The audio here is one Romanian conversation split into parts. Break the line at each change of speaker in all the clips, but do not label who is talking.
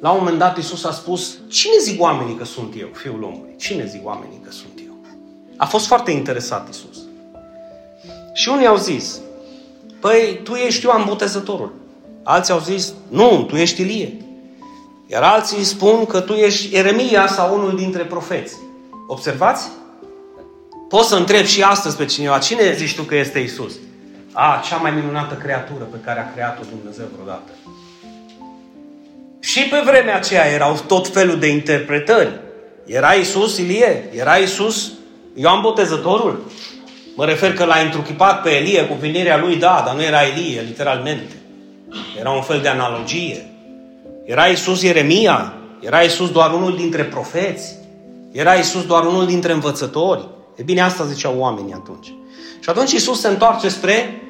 La un moment dat Iisus a spus, cine zic oamenii că sunt eu, Fiul omului? Cine zic oamenii că sunt eu? A fost foarte interesat Iisus. Și unii au zis, păi tu ești Ioan Botezătorul. Alții au zis, nu, tu ești Ilie. Iar alții spun că tu ești Eremia sau unul dintre profeți. Observați? Poți să întrebi și astăzi pe cineva, cine zici tu că este Isus? A, cea mai minunată creatură pe care a creat-o Dumnezeu vreodată. Și pe vremea aceea erau tot felul de interpretări. Era Isus Ilie? Era Isus Ioan Botezătorul? Mă refer că l-a întruchipat pe Elie cu venirea lui, da, dar nu era Elie, literalmente. Era un fel de analogie. Era Isus Ieremia? Era Isus doar unul dintre profeți? Era Isus doar unul dintre învățători? E bine, asta ziceau oamenii atunci. Și atunci Isus se întoarce spre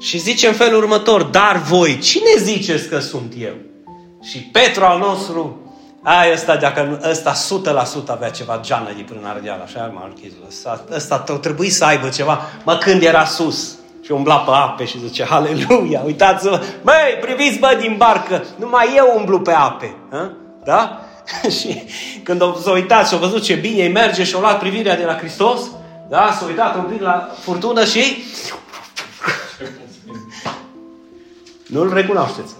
și zice în felul următor, dar voi, cine ziceți că sunt eu? Și Petru al nostru, a, ăsta, dacă ăsta 100% avea ceva geană de prin Ardeal, așa marchizul ăsta, ăsta trebuie să aibă ceva, mă când era sus și umbla pe ape și zice, Aleluia, uitați-vă, băi, priviți bă din barcă, numai eu umblu pe ape, hă? da? și când s-a uitat și a văzut ce bine îi merge și a luat privirea de la Hristos, da, s-a uitat un pic la furtună și nu-L recunoașteți.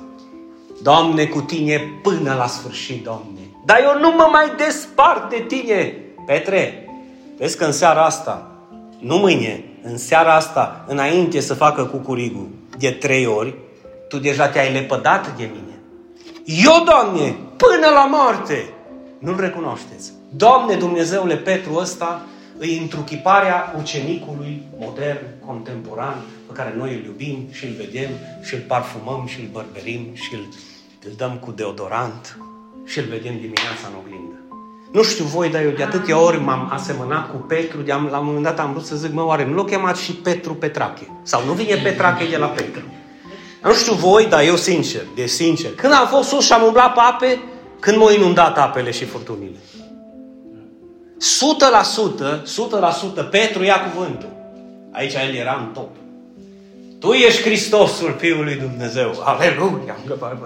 Doamne, cu tine până la sfârșit, Doamne. Dar eu nu mă mai despart de tine. Petre, vezi că în seara asta, nu mâine, în seara asta, înainte să facă cucurigul de trei ori, tu deja te-ai lepădat de mine. Eu, Doamne, până la moarte, nu-L recunoașteți. Doamne Dumnezeule, Petru ăsta îi întruchiparea ucenicului modern, contemporan, pe care noi îl iubim și îl vedem și îl parfumăm și îl bărberim și îl, îl dăm cu deodorant și îl vedem dimineața în oglindă. Nu știu voi, dar eu de atâtea ori m-am asemănat cu Petru, de am, la un moment dat am vrut să zic, mă, oare nu l-a chemat și Petru Petrache? Sau nu vine Petrache de la Petru? Nu știu voi, dar eu sincer, de sincer, când am fost sus și am umblat pe ape, când m-au inundat apele și furtunile. 100%, 100% Petru ia cuvântul. Aici el era în top. Tu ești Hristosul Fiului Dumnezeu. Aleluia!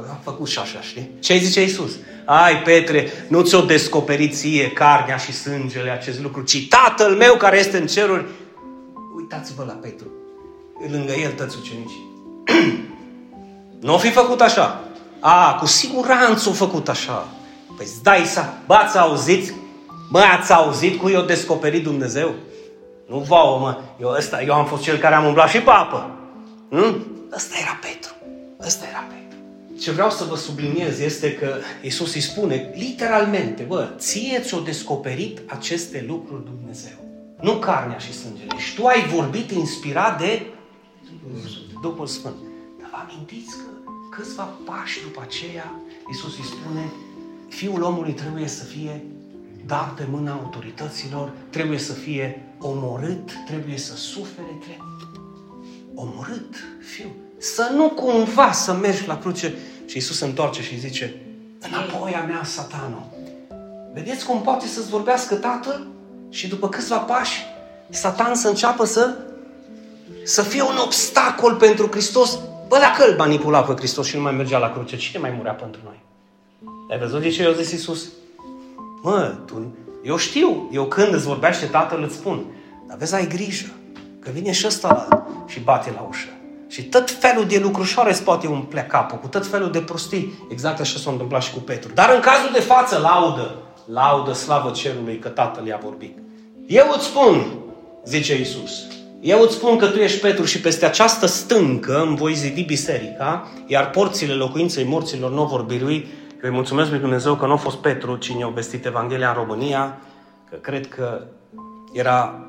Am făcut și așa, știi? Ce zice Iisus? Ai, Petre, nu ți-o descoperit ție carnea și sângele acest lucru, ci Tatăl meu care este în ceruri. Uitați-vă la Petru. Lângă el tăți ucenicii. nu o fi făcut așa. A, cu siguranță o făcut așa. Păi îți dai să... Bă, ați auzit? Mă, ați auzit cu eu descoperit Dumnezeu? Nu vouă, mă. Eu, ăsta, eu am fost cel care am umblat și pe apă. Hmm? Ăsta era Petru. Ăsta era Petru. Ce vreau să vă subliniez este că Isus îi spune literalmente, bă, ție ți-o descoperit aceste lucruri Dumnezeu. Nu carnea și sângele. Și tu ai vorbit inspirat de Duhul Sfânt. Dar vă amintiți că câțiva pași după aceea Isus îi spune Fiul omului trebuie să fie dat pe mâna autorităților, trebuie să fie omorât, trebuie să sufere, trebuie omorât, fiu. Să nu cumva să mergi la cruce. Și Iisus se întoarce și zice, înapoi a mea, satanul. Vedeți cum poate să-ți vorbească Tatăl? Și după câțiva pași, Satan să înceapă să să fie un obstacol pentru Hristos. Bă, dacă îl manipula pe Hristos și nu mai mergea la cruce, cine mai murea pentru noi? Ai văzut de ce eu zis Iisus? Mă, tu, eu știu, eu când îți vorbește Tatăl îți spun, dar vezi, ai grijă, că vine și ăsta și bate la ușă. Și tot felul de lucrușoare îți poate umple capul, cu tot felul de prostii. Exact așa s-a întâmplat și cu Petru. Dar în cazul de față, laudă, laudă slavă cerului că Tatăl i-a vorbit. Eu îți spun, zice Iisus, eu îți spun că tu ești Petru și peste această stâncă îmi voi zidi biserica, iar porțile locuinței morților nu vor birui. Eu îi mulțumesc lui Dumnezeu că nu a fost Petru cine a vestit Evanghelia în România, că cred că era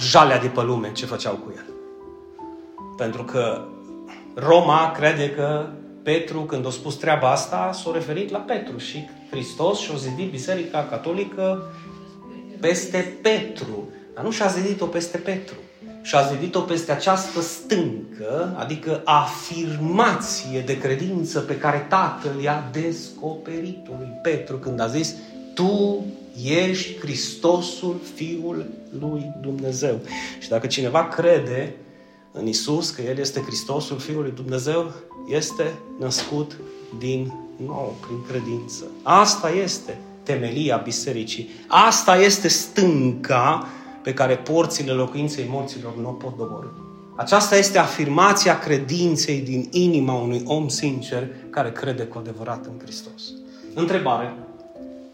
jalea de pe lume ce făceau cu el. Pentru că Roma crede că Petru, când a spus treaba asta, s-a referit la Petru și Hristos și-a zidit Biserica Catolică peste Petru. Dar nu și-a zidit-o peste Petru. Și-a zidit-o peste această stâncă, adică afirmație de credință pe care Tatăl i-a descoperit lui Petru când a zis Tu ești Hristosul Fiul lui Dumnezeu. Și dacă cineva crede în Isus, că El este Hristosul, Fiul lui Dumnezeu, este născut din nou, prin credință. Asta este temelia bisericii. Asta este stânca pe care porțile locuinței morților nu o pot dobori. Aceasta este afirmația credinței din inima unui om sincer care crede cu adevărat în Hristos. Întrebare.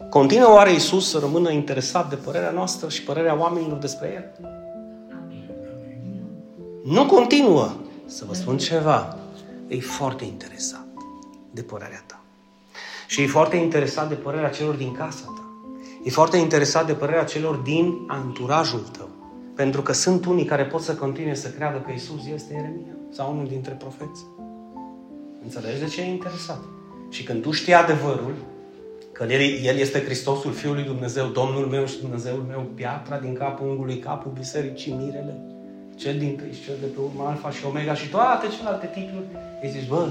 Continuă oare Iisus să rămână interesat de părerea noastră și părerea oamenilor despre El? Nu continuă. Să vă spun ceva. E foarte interesat de părerea ta. Și e foarte interesat de părerea celor din casa ta. E foarte interesat de părerea celor din anturajul tău. Pentru că sunt unii care pot să continue să creadă că Isus este Ieremia sau unul dintre profeți. Înțelegi de ce e interesat? Și când tu știi adevărul, că El este Hristosul Fiului Dumnezeu, Domnul meu și Dumnezeul meu, piatra din capul ungului, capul bisericii, mirele, cel din tâi și cel de pe urmă, Alfa și Omega și toate celelalte titluri, îi zici, bă,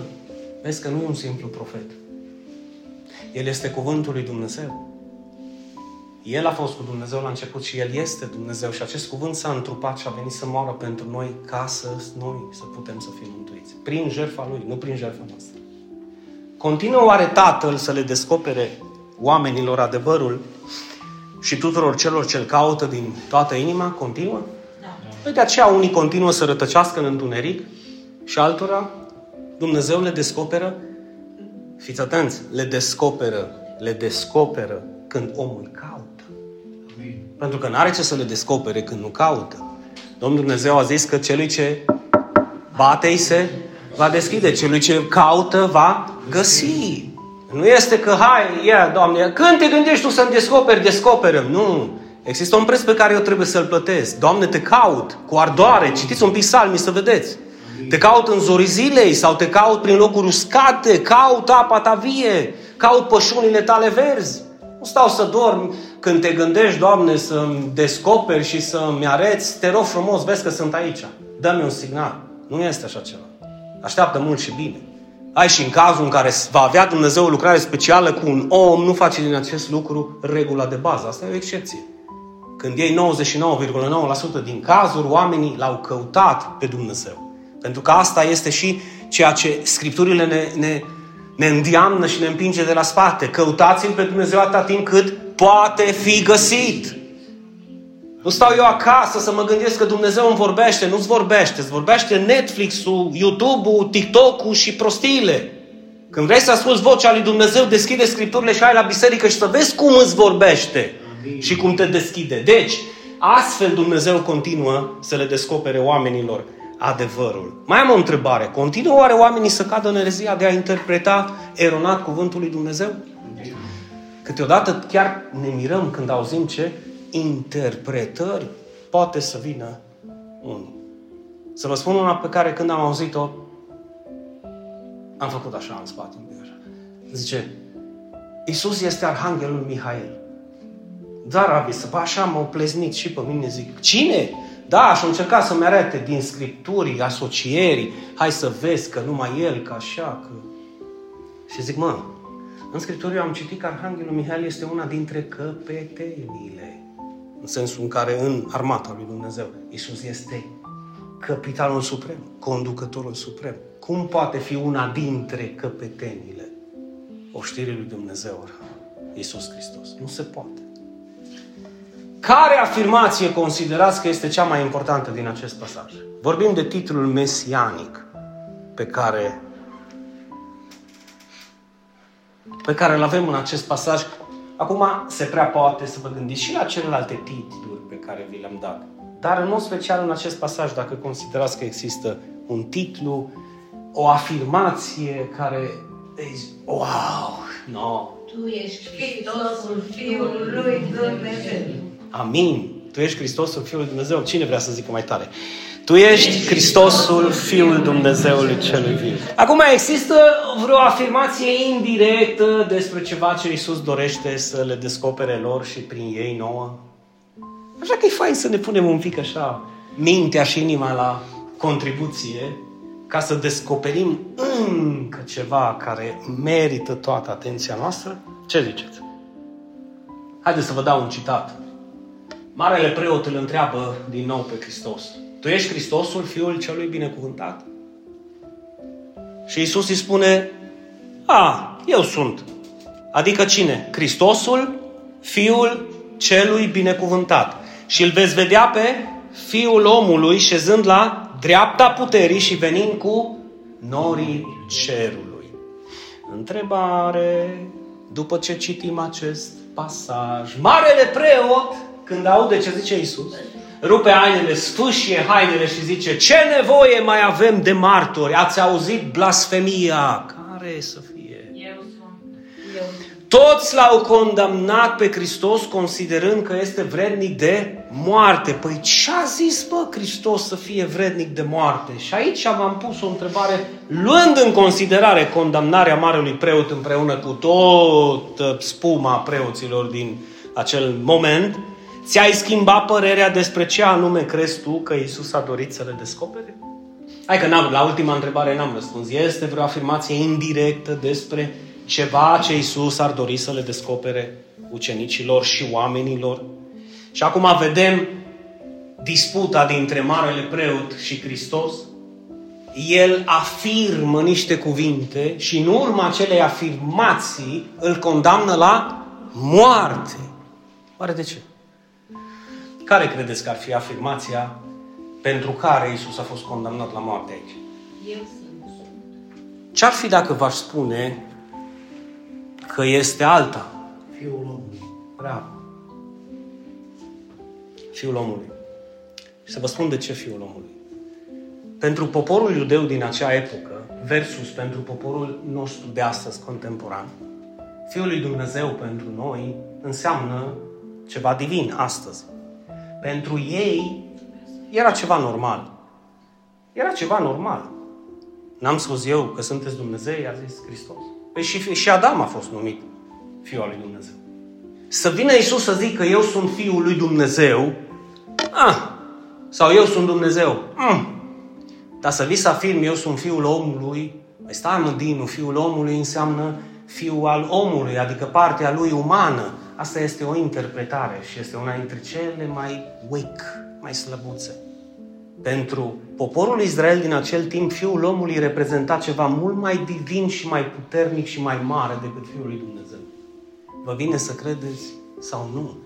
vezi că nu e un simplu profet. El este cuvântul lui Dumnezeu. El a fost cu Dumnezeu la început și El este Dumnezeu și acest cuvânt s-a întrupat și a venit să moară pentru noi ca să noi să putem să fim mântuiți. Prin jertfa Lui, nu prin jertfa noastră. Continuă oare Tatăl să le descopere oamenilor adevărul și tuturor celor ce-L caută din toată inima? Continuă? Da. Păi de aceea unii continuă să rătăcească în întuneric și altora Dumnezeu le descoperă, fiți atenți, le descoperă, le descoperă când omul caută. Pentru că nu are ce să le descopere când nu caută. Domnul Dumnezeu a zis că celui ce bate se va deschide, celui ce caută va găsi. Nu este că, hai, ia, Doamne, când te gândești tu să-mi descoperi, descoperă Nu. Există un preț pe care eu trebuie să-l plătesc. Doamne, te caut cu ardoare. Citiți un pic salmi să vedeți. Te caut în zorii zilei sau te caut prin locuri uscate, caut apa ta vie, caut pășunile tale verzi. Nu stau să dorm când te gândești, Doamne, să-mi descoperi și să-mi areți, te rog frumos, vezi că sunt aici. Dă-mi un signal. Nu este așa ceva. Așteaptă mult și bine. Ai și în cazul în care va avea Dumnezeu o lucrare specială cu un om, nu face din acest lucru regula de bază. Asta e o excepție. Când iei 99,9% din cazuri, oamenii l-au căutat pe Dumnezeu. Pentru că asta este și ceea ce Scripturile ne, ne, ne îndeamnă și ne împinge de la spate. Căutați-L pe Dumnezeu atâta timp cât poate fi găsit. Nu stau eu acasă să mă gândesc că Dumnezeu îmi vorbește. Nu-ți vorbește. Îți vorbește Netflix-ul, YouTube-ul, TikTok-ul și prostiile. Când vrei să asculți vocea lui Dumnezeu, deschide Scripturile și ai la biserică și să vezi cum îți vorbește Amin. și cum te deschide. Deci, astfel Dumnezeu continuă să le descopere oamenilor adevărul. Mai am o întrebare. Continuă oare oamenii să cadă în erezia de a interpreta eronat cuvântul lui Dumnezeu? Câteodată chiar ne mirăm când auzim ce interpretări poate să vină unul. Să vă spun una pe care când am auzit-o, am făcut așa în spate. Zice, Iisus este Arhanghelul Mihail. Da, Rabi, să așa m-au pleznit și pe mine, zic, cine? Da, și-au încercat să-mi arate din scripturii, asocierii, hai să vezi că numai el, că așa, că... Și zic, mă, în Scriptură am citit că Arhanghelul Mihail este una dintre căpetenile. În sensul în care în armata lui Dumnezeu Isus este capitanul suprem, conducătorul suprem. Cum poate fi una dintre căpetenile oștirii lui Dumnezeu, Isus Hristos? Nu se poate. Care afirmație considerați că este cea mai importantă din acest pasaj? Vorbim de titlul mesianic pe care pe care îl avem în acest pasaj. Acum se prea poate să vă gândiți și la celelalte titluri pe care vi le-am dat. Dar în mod special în acest pasaj, dacă considerați că există un titlu, o afirmație care zici, wow, no.
Tu ești Hristosul Fiul lui Dumnezeu.
Amin. Tu ești Hristosul Fiul lui Dumnezeu. Cine vrea să zică mai tare? Tu ești Hristosul, Fiul Dumnezeului celui viu. Acum există vreo afirmație indirectă despre ceva ce Iisus dorește să le descopere lor și prin ei nouă? Așa că e fain să ne punem un pic așa mintea și inima la contribuție ca să descoperim încă ceva care merită toată atenția noastră. Ce ziceți? Haideți să vă dau un citat. Marele preot îl întreabă din nou pe Hristos. Tu ești Hristosul, Fiul celui binecuvântat? Și Isus îi spune, a, eu sunt. Adică cine? Hristosul, Fiul celui binecuvântat. Și îl veți vedea pe Fiul omului șezând la dreapta puterii și venind cu norii cerului. Întrebare, după ce citim acest pasaj, Marele preot, când aude ce zice Isus, rupe hainele, sfâșie hainele și zice, ce nevoie mai avem de martori? Ați auzit blasfemia? Care să fie?
Eu sunt. Eu sunt.
Toți l-au condamnat pe Hristos considerând că este vrednic de moarte. Păi ce a zis, bă, Hristos să fie vrednic de moarte? Și aici v-am pus o întrebare, luând în considerare condamnarea Marelui Preot împreună cu tot spuma preoților din acel moment, ți-ai schimbat părerea despre ce anume crezi tu că Isus a dorit să le descopere? Hai că n-am, la ultima întrebare n-am răspuns. Este vreo afirmație indirectă despre ceva ce Isus ar dori să le descopere ucenicilor și oamenilor? Și acum vedem disputa dintre Marele Preot și Hristos. El afirmă niște cuvinte și în urma acelei afirmații îl condamnă la moarte. Oare de ce? Care credeți că ar fi afirmația pentru care Isus a fost condamnat la moarte aici?
Eu sunt.
Ce-ar fi dacă v-aș spune că este alta?
Fiul omului.
Bravo. Fiul omului. Și să vă spun de ce Fiul omului. Pentru poporul iudeu din acea epocă, versus pentru poporul nostru de astăzi contemporan, Fiul lui Dumnezeu pentru noi înseamnă ceva divin astăzi. Pentru ei era ceva normal. Era ceva normal. N-am spus eu că sunteți Dumnezeu, a zis Hristos. Păi și, și Adam a fost numit Fiul al lui Dumnezeu. Să vină Isus să zică eu sunt Fiul lui Dumnezeu, ah, sau eu sunt Dumnezeu, mm. dar să vii să afirmi eu sunt Fiul omului, păi stai mă, Dinu, Fiul omului înseamnă Fiul al omului, adică partea lui umană. Asta este o interpretare și este una dintre cele mai weak, mai slăbuțe. Pentru poporul Israel din acel timp, Fiul omului reprezenta ceva mult mai divin și mai puternic și mai mare decât Fiul lui Dumnezeu. Vă vine să credeți sau nu?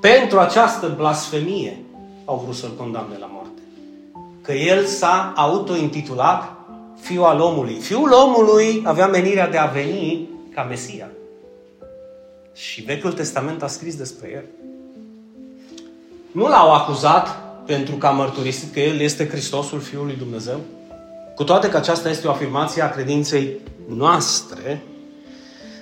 Pentru această blasfemie au vrut să-l condamne la moarte. Că el s-a autointitulat Fiul al omului. Fiul omului avea menirea de a veni ca Mesia. Și Vechiul Testament a scris despre el. Nu l-au acuzat pentru că a mărturisit că El este Hristosul Fiului lui Dumnezeu? Cu toate că aceasta este o afirmație a credinței noastre,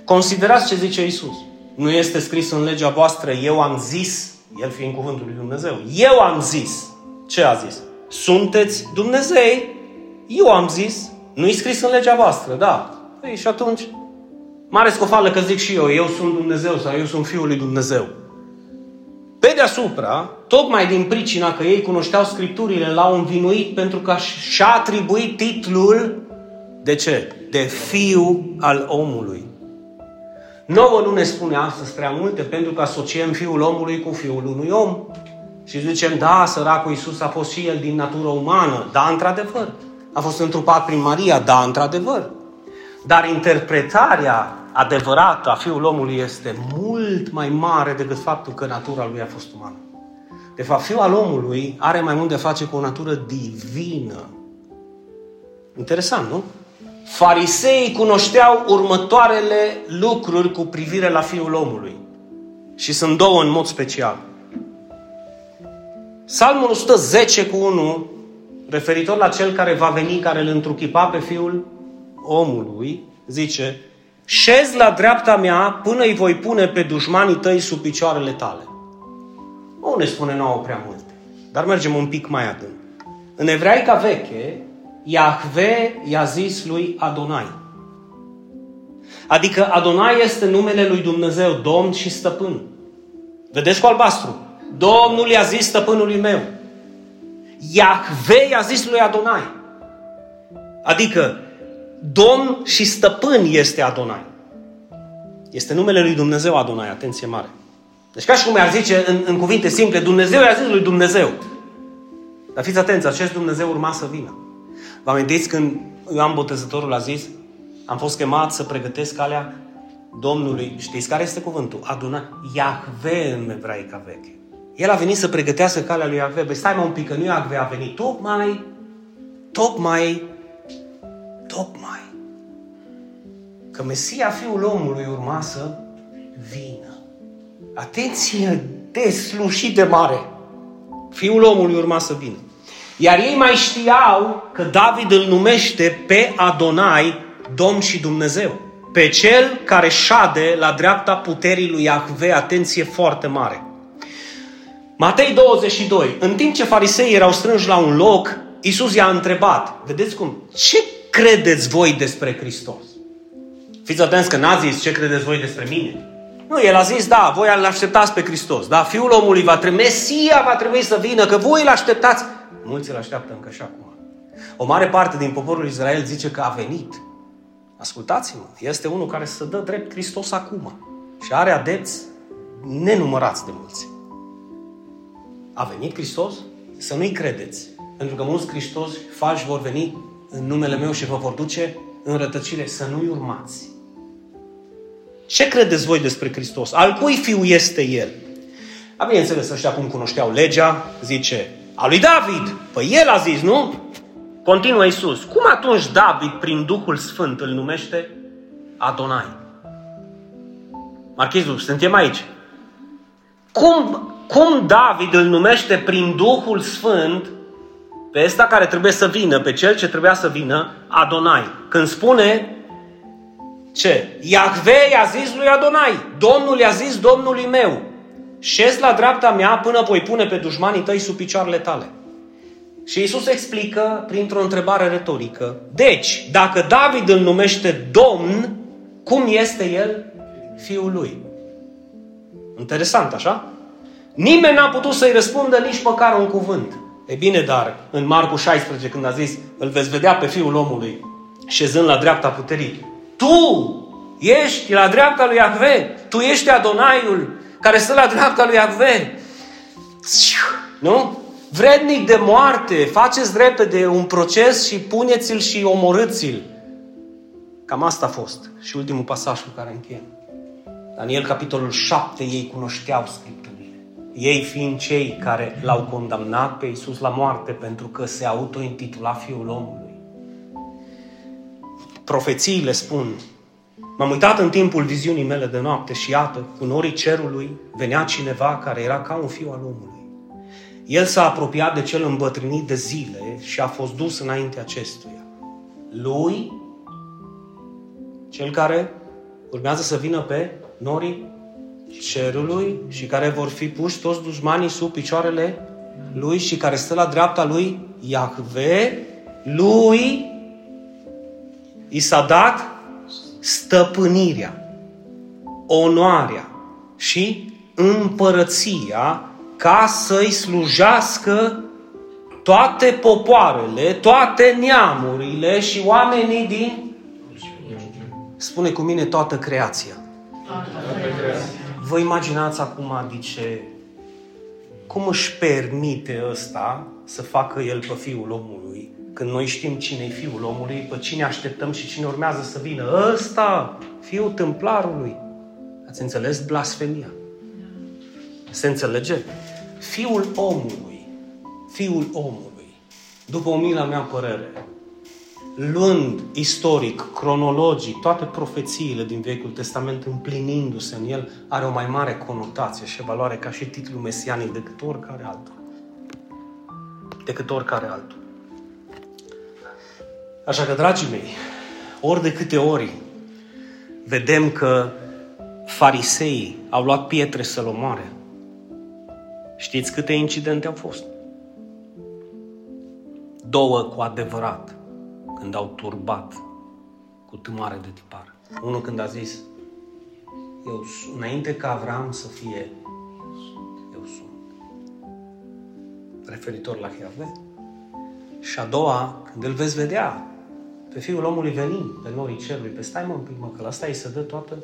considerați ce zice Isus. Nu este scris în legea voastră, eu am zis, El fiind cuvântul lui Dumnezeu, eu am zis. Ce a zis? Sunteți Dumnezei, eu am zis, nu-i scris în legea voastră, da. Păi și atunci, mare scofală că zic și eu, eu sunt Dumnezeu sau eu sunt Fiul lui Dumnezeu. Pe deasupra, tocmai din pricina că ei cunoșteau Scripturile, l-au învinuit pentru că și-a atribuit titlul de ce? De fiu al omului. Nouă nu ne spune astăzi prea multe pentru că asociem fiul omului cu fiul unui om. Și zicem, da, săracul Iisus a fost și el din natură umană. Da, într-adevăr. A fost întrupat prin Maria. Da, într-adevăr. Dar interpretarea adevărată a Fiul omului este mult mai mare decât faptul că natura lui a fost umană. De fapt, Fiul al omului are mai mult de face cu o natură divină. Interesant, nu? Fariseii cunoșteau următoarele lucruri cu privire la Fiul omului. Și sunt două în mod special. Psalmul 110 cu 1, referitor la cel care va veni, care îl întruchipa pe Fiul omului, zice Șez la dreapta mea până îi voi pune pe dușmanii tăi sub picioarele tale. Nu ne spune nouă prea multe, dar mergem un pic mai adânc. În evraica veche, Iahve i-a zis lui Adonai. Adică Adonai este numele lui Dumnezeu, Domn și Stăpân. Vedeți cu albastru? Domnul i-a zis stăpânului meu. Iahve i-a zis lui Adonai. Adică Domn și stăpân este Adonai. Este numele lui Dumnezeu Adonai, atenție mare. Deci ca și cum ar zice în, în cuvinte simple, Dumnezeu i-a zis lui Dumnezeu. Dar fiți atenți, acest Dumnezeu urma să vină. Vă amintiți când Ioan Botezătorul a zis, am fost chemat să pregătesc calea Domnului. Știți care este cuvântul? Aduna Iahve în ebraica veche. El a venit să pregătească calea lui Iahve. Băi, stai mă un pic, că nu Iahve a venit. Tocmai, tocmai, tocmai. Că Mesia, Fiul omului, urma să vină. Atenție de slușit de mare. Fiul omului urma să vină. Iar ei mai știau că David îl numește pe Adonai Domn și Dumnezeu. Pe cel care șade la dreapta puterii lui Iahve, atenție foarte mare. Matei 22. În timp ce fariseii erau strânși la un loc, Iisus i-a întrebat, vedeți cum, ce credeți voi despre Hristos? Fiți atenți că n-a zis ce credeți voi despre mine. Nu, el a zis, da, voi îl așteptați pe Hristos. Da, Fiul omului va trebui, Mesia va trebui să vină, că voi îl așteptați. Mulți îl așteaptă încă și acum. O mare parte din poporul Israel zice că a venit. Ascultați-mă, este unul care să dă drept Hristos acum. Și are adepți nenumărați de mulți. A venit Hristos? Să nu-i credeți. Pentru că mulți Hristos falși vor veni în numele meu și vă vor duce în rătăcire. Să nu-i urmați. Ce credeți voi despre Hristos? Al cui fiu este El? A, bineînțeles, ăștia cum cunoșteau legea, zice, a lui David. Păi el a zis, nu? Continuă Iisus. Cum atunci David, prin Duhul Sfânt, îl numește Adonai? Marchizul, suntem aici. Cum, cum David îl numește prin Duhul Sfânt pe ăsta care trebuie să vină, pe cel ce trebuia să vină, Adonai? Când spune ce? Iahve i-a zis lui Adonai, Domnul i-a zis Domnului meu, șez la dreapta mea până voi pune pe dușmanii tăi sub picioarele tale. Și Isus explică printr-o întrebare retorică. Deci, dacă David îl numește Domn, cum este el fiul lui? Interesant, așa? Nimeni n-a putut să-i răspundă nici măcar un cuvânt. E bine, dar în Marcu 16, când a zis, îl veți vedea pe fiul omului șezând la dreapta puterii. Tu ești la dreapta lui Iahve, tu ești Adonaiul care stă la dreapta lui Iahve. Nu? vrednic de moarte, faceți repede un proces și puneți-l și omorâți-l. Cam asta a fost. Și ultimul pasaj cu care încheiem. Daniel, capitolul 7, ei cunoșteau Scripturile. Ei fiind cei care l-au condamnat pe Iisus la moarte pentru că se autointitula Fiul omului. Profețiile spun, M-am uitat în timpul viziunii mele de noapte și iată, cu norii cerului venea cineva care era ca un fiu al omului. El s-a apropiat de cel îmbătrânit de zile și a fost dus înainte acestuia. Lui, cel care urmează să vină pe norii cerului și care vor fi puși toți dușmanii sub picioarele lui și care stă la dreapta lui Iahve, lui i s-a dat stăpânirea, onoarea și împărăția ca să-i slujească toate popoarele, toate neamurile și oamenii din... Spune cu mine toată creația. Vă imaginați acum, adice, cum își permite ăsta să facă el pe fiul omului, când noi știm cine e fiul omului, pe cine așteptăm și cine urmează să vină. Ăsta, fiul templarului. Ați înțeles blasfemia? Se înțelege? Fiul omului, fiul omului, după o mila mea părere, luând istoric, cronologic, toate profețiile din Vechiul Testament împlinindu-se în el, are o mai mare conotație și valoare ca și titlul mesianic decât oricare altul. Decât oricare altul. Așa că, dragii mei, ori de câte ori vedem că fariseii au luat pietre să-l omoare, Știți câte incidente au fost? Două cu adevărat, când au turbat cu tâmare de tipar. Unul când a zis, eu, înainte ca Avram să fie, eu sunt. Referitor la Iahve. Și a doua, când îl veți vedea pe Fiul omului venind pe norii cerului, pe stai mă un pic, mă, că la asta îi se dă toată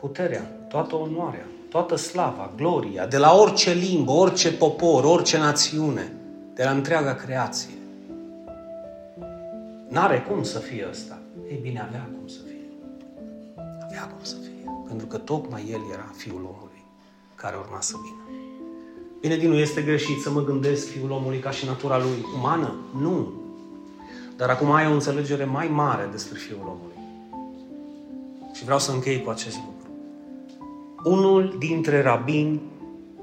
puterea, toată onoarea, toată slava, gloria, de la orice limbă, orice popor, orice națiune. de la întreaga creație. N-are cum să fie ăsta. Ei bine, avea cum să fie. Avea cum să fie. Pentru că tocmai El era Fiul omului care urma să vină. Bine, din nu este greșit să mă gândesc Fiul omului ca și natura lui umană? Nu. Dar acum ai o înțelegere mai mare despre Fiul omului. Și vreau să închei cu acest lucru. Unul dintre rabini,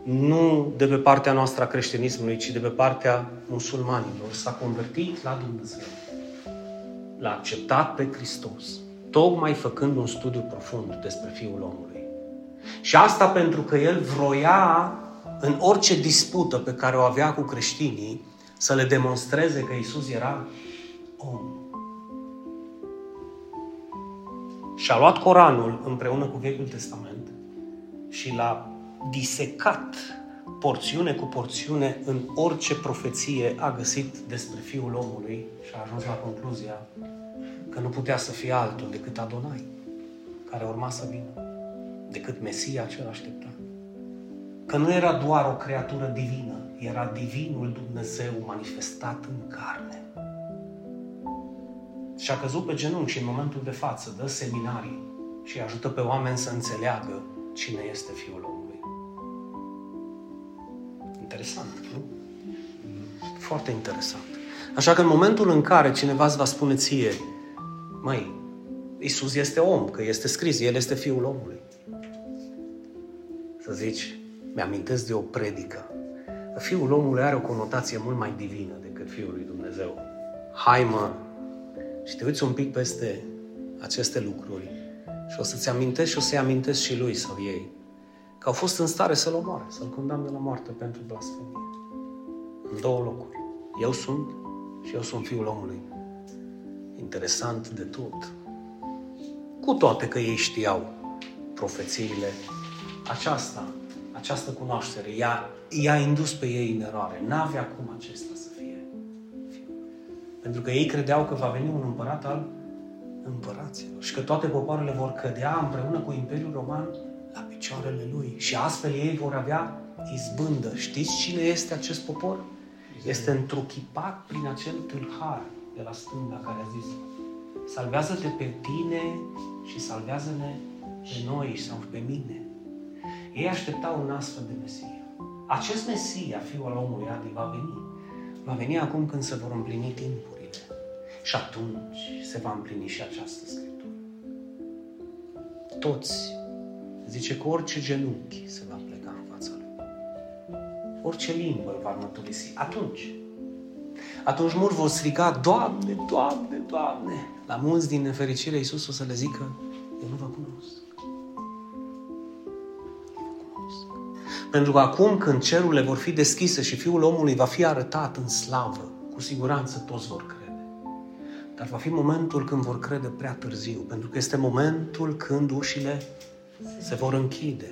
nu de pe partea noastră a creștinismului, ci de pe partea musulmanilor, s-a convertit la Dumnezeu. L-a acceptat pe Hristos, tocmai făcând un studiu profund despre Fiul omului. Și asta pentru că el vroia, în orice dispută pe care o avea cu creștinii, să le demonstreze că Isus era om. Și-a luat Coranul împreună cu Vechiul Testament și l-a disecat porțiune cu porțiune în orice profeție a găsit despre Fiul omului și a ajuns la concluzia că nu putea să fie altul decât Adonai, care urma să vină, decât Mesia cel așteptat. Că nu era doar o creatură divină, era divinul Dumnezeu manifestat în carne. Și a căzut pe genunchi și în momentul de față dă seminarii și ajută pe oameni să înțeleagă cine este Fiul omului. Interesant, nu? Foarte interesant. Așa că în momentul în care cineva îți va spune ție, măi, Isus este om, că este scris, El este Fiul omului. Să zici, mi-amintesc de o predică. Fiul omului are o conotație mult mai divină decât Fiul lui Dumnezeu. Hai mă, și te uiți un pic peste aceste lucruri și o să-ți amintești și o să-i amintesc și lui sau ei că au fost în stare să-l omoare, să-l condamne la moarte pentru blasfemie. În două locuri. Eu sunt și eu sunt fiul omului. Interesant de tot. Cu toate că ei știau profețiile, aceasta, această cunoaștere, i-a, i-a indus pe ei în eroare. N-avea cum acesta să fie Pentru că ei credeau că va veni un împărat al împăraților și că toate popoarele vor cădea împreună cu Imperiul Roman la picioarele lui și astfel ei vor avea izbândă. Știți cine este acest popor? Este întruchipat prin acel tâlhar de la stânga care a zis salvează-te pe tine și salvează-ne pe noi sau pe mine. Ei așteptau un astfel de Mesia. Acest Mesia, Fiul omului Adi, va veni. Va veni acum când se vor împlini timpurile. Și atunci se va împlini și această Scriptură. Toți Zice că orice genunchi se va pleca în fața lui. Orice limbă îl va mărturisi. Atunci, atunci mulți vor striga, Doamne, Doamne, Doamne. La mulți din nefericire Iisus o să le zică, eu nu vă cunosc. Pentru că acum când cerurile vor fi deschise și Fiul omului va fi arătat în slavă, cu siguranță toți vor crede. Dar va fi momentul când vor crede prea târziu, pentru că este momentul când ușile se vor închide.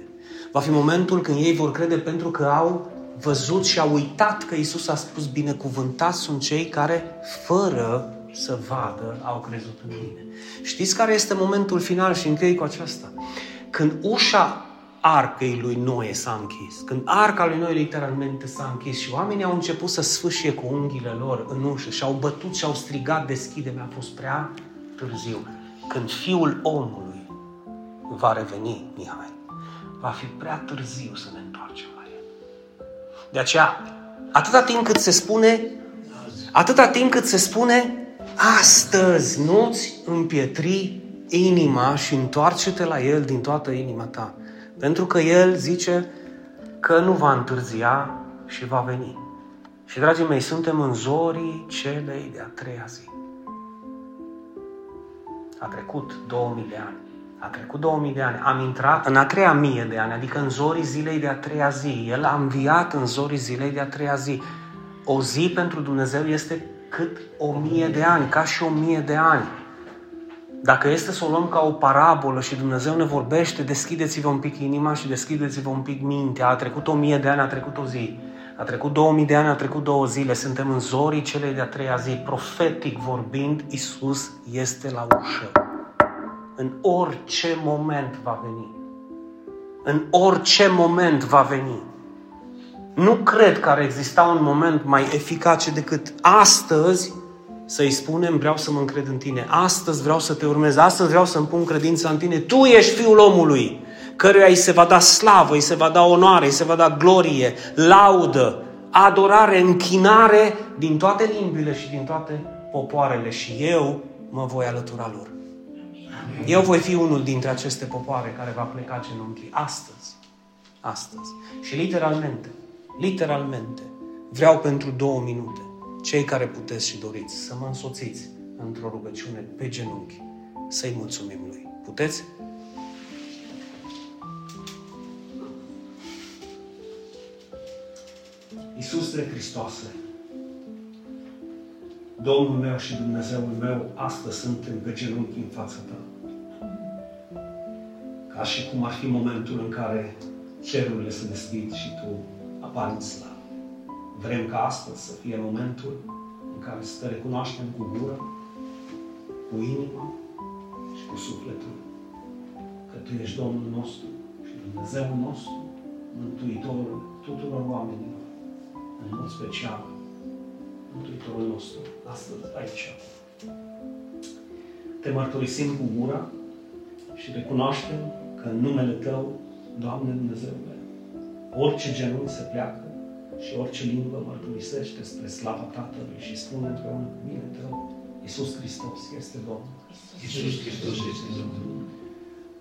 Va fi momentul când ei vor crede pentru că au văzut și au uitat că Isus a spus binecuvântați sunt cei care fără să vadă au crezut în mine. Știți care este momentul final și închei cu aceasta? Când ușa arcăi lui Noe s-a închis, când arca lui Noe literalmente s-a închis și oamenii au început să sfâșie cu unghiile lor în ușă și au bătut și au strigat deschide, mi-a fost prea târziu. Când fiul omului va reveni Mihai. Va fi prea târziu să ne întoarcem la el. De aceea, atâta timp cât se spune, atâta timp cât se spune, astăzi nu-ți împietri inima și întoarce-te la El din toată inima ta. Pentru că El zice că nu va întârzia și va veni. Și, dragii mei, suntem în zorii celei de-a treia zi. A trecut 2000 de ani. A trecut 2000 de ani, am intrat în a treia mie de ani, adică în zorii zilei de a treia zi. El a înviat în zorii zilei de a treia zi. O zi pentru Dumnezeu este cât o mie de ani, ca și o mie de ani. Dacă este să o luăm ca o parabolă și Dumnezeu ne vorbește, deschideți-vă un pic inima și deschideți-vă un pic mintea. A trecut o mie de ani, a trecut o zi. A trecut 2000 de ani, a trecut două zile. Suntem în zorii celei de-a treia zi. Profetic vorbind, Isus este la ușă în orice moment va veni. În orice moment va veni. nu cred că ar exista un moment mai eficace decât astăzi să-i spunem, vreau să mă încred în tine, astăzi vreau să te urmez, astăzi vreau să-mi pun credința în tine, tu ești Fiul omului, căruia îi se va da slavă, îi se va da onoare, îi se va da glorie, laudă, adorare, închinare din toate limbile și din toate popoarele și eu mă voi alătura lor. Eu voi fi unul dintre aceste popoare care va pleca genunchii astăzi. Astăzi. Și literalmente, literalmente, vreau pentru două minute, cei care puteți și doriți, să mă însoțiți într-o rugăciune pe genunchi, să-i mulțumim Lui. Puteți? Iisuse Hristoase, Domnul meu și Dumnezeul meu, astăzi suntem pe genunchi în fața Ta. Ca și cum ar fi momentul în care cerurile se deschid și Tu apari în slavă. Vrem ca astăzi să fie momentul în care să te recunoaștem cu gură, cu inima și cu sufletul. Că Tu ești Domnul nostru și Dumnezeul nostru, Mântuitorul tuturor oamenilor, în mod special, Mântuitorul nostru, astăzi, aici. Te mărturisim cu gura și recunoaștem că în numele Tău, Doamne Dumnezeule, orice genunchi se pleacă și orice limbă mărturisește spre slava Tatălui și spune împreună cu mine Tău, Iisus Hristos este Domnul.
Iisus Hristos este Domnul.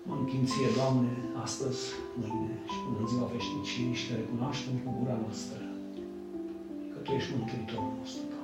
Mă închin ție, Doamne, astăzi, mâine și până în ziua veșniciei și te recunoaștem cu gura noastră că Tu ești Mântuitorul nostru,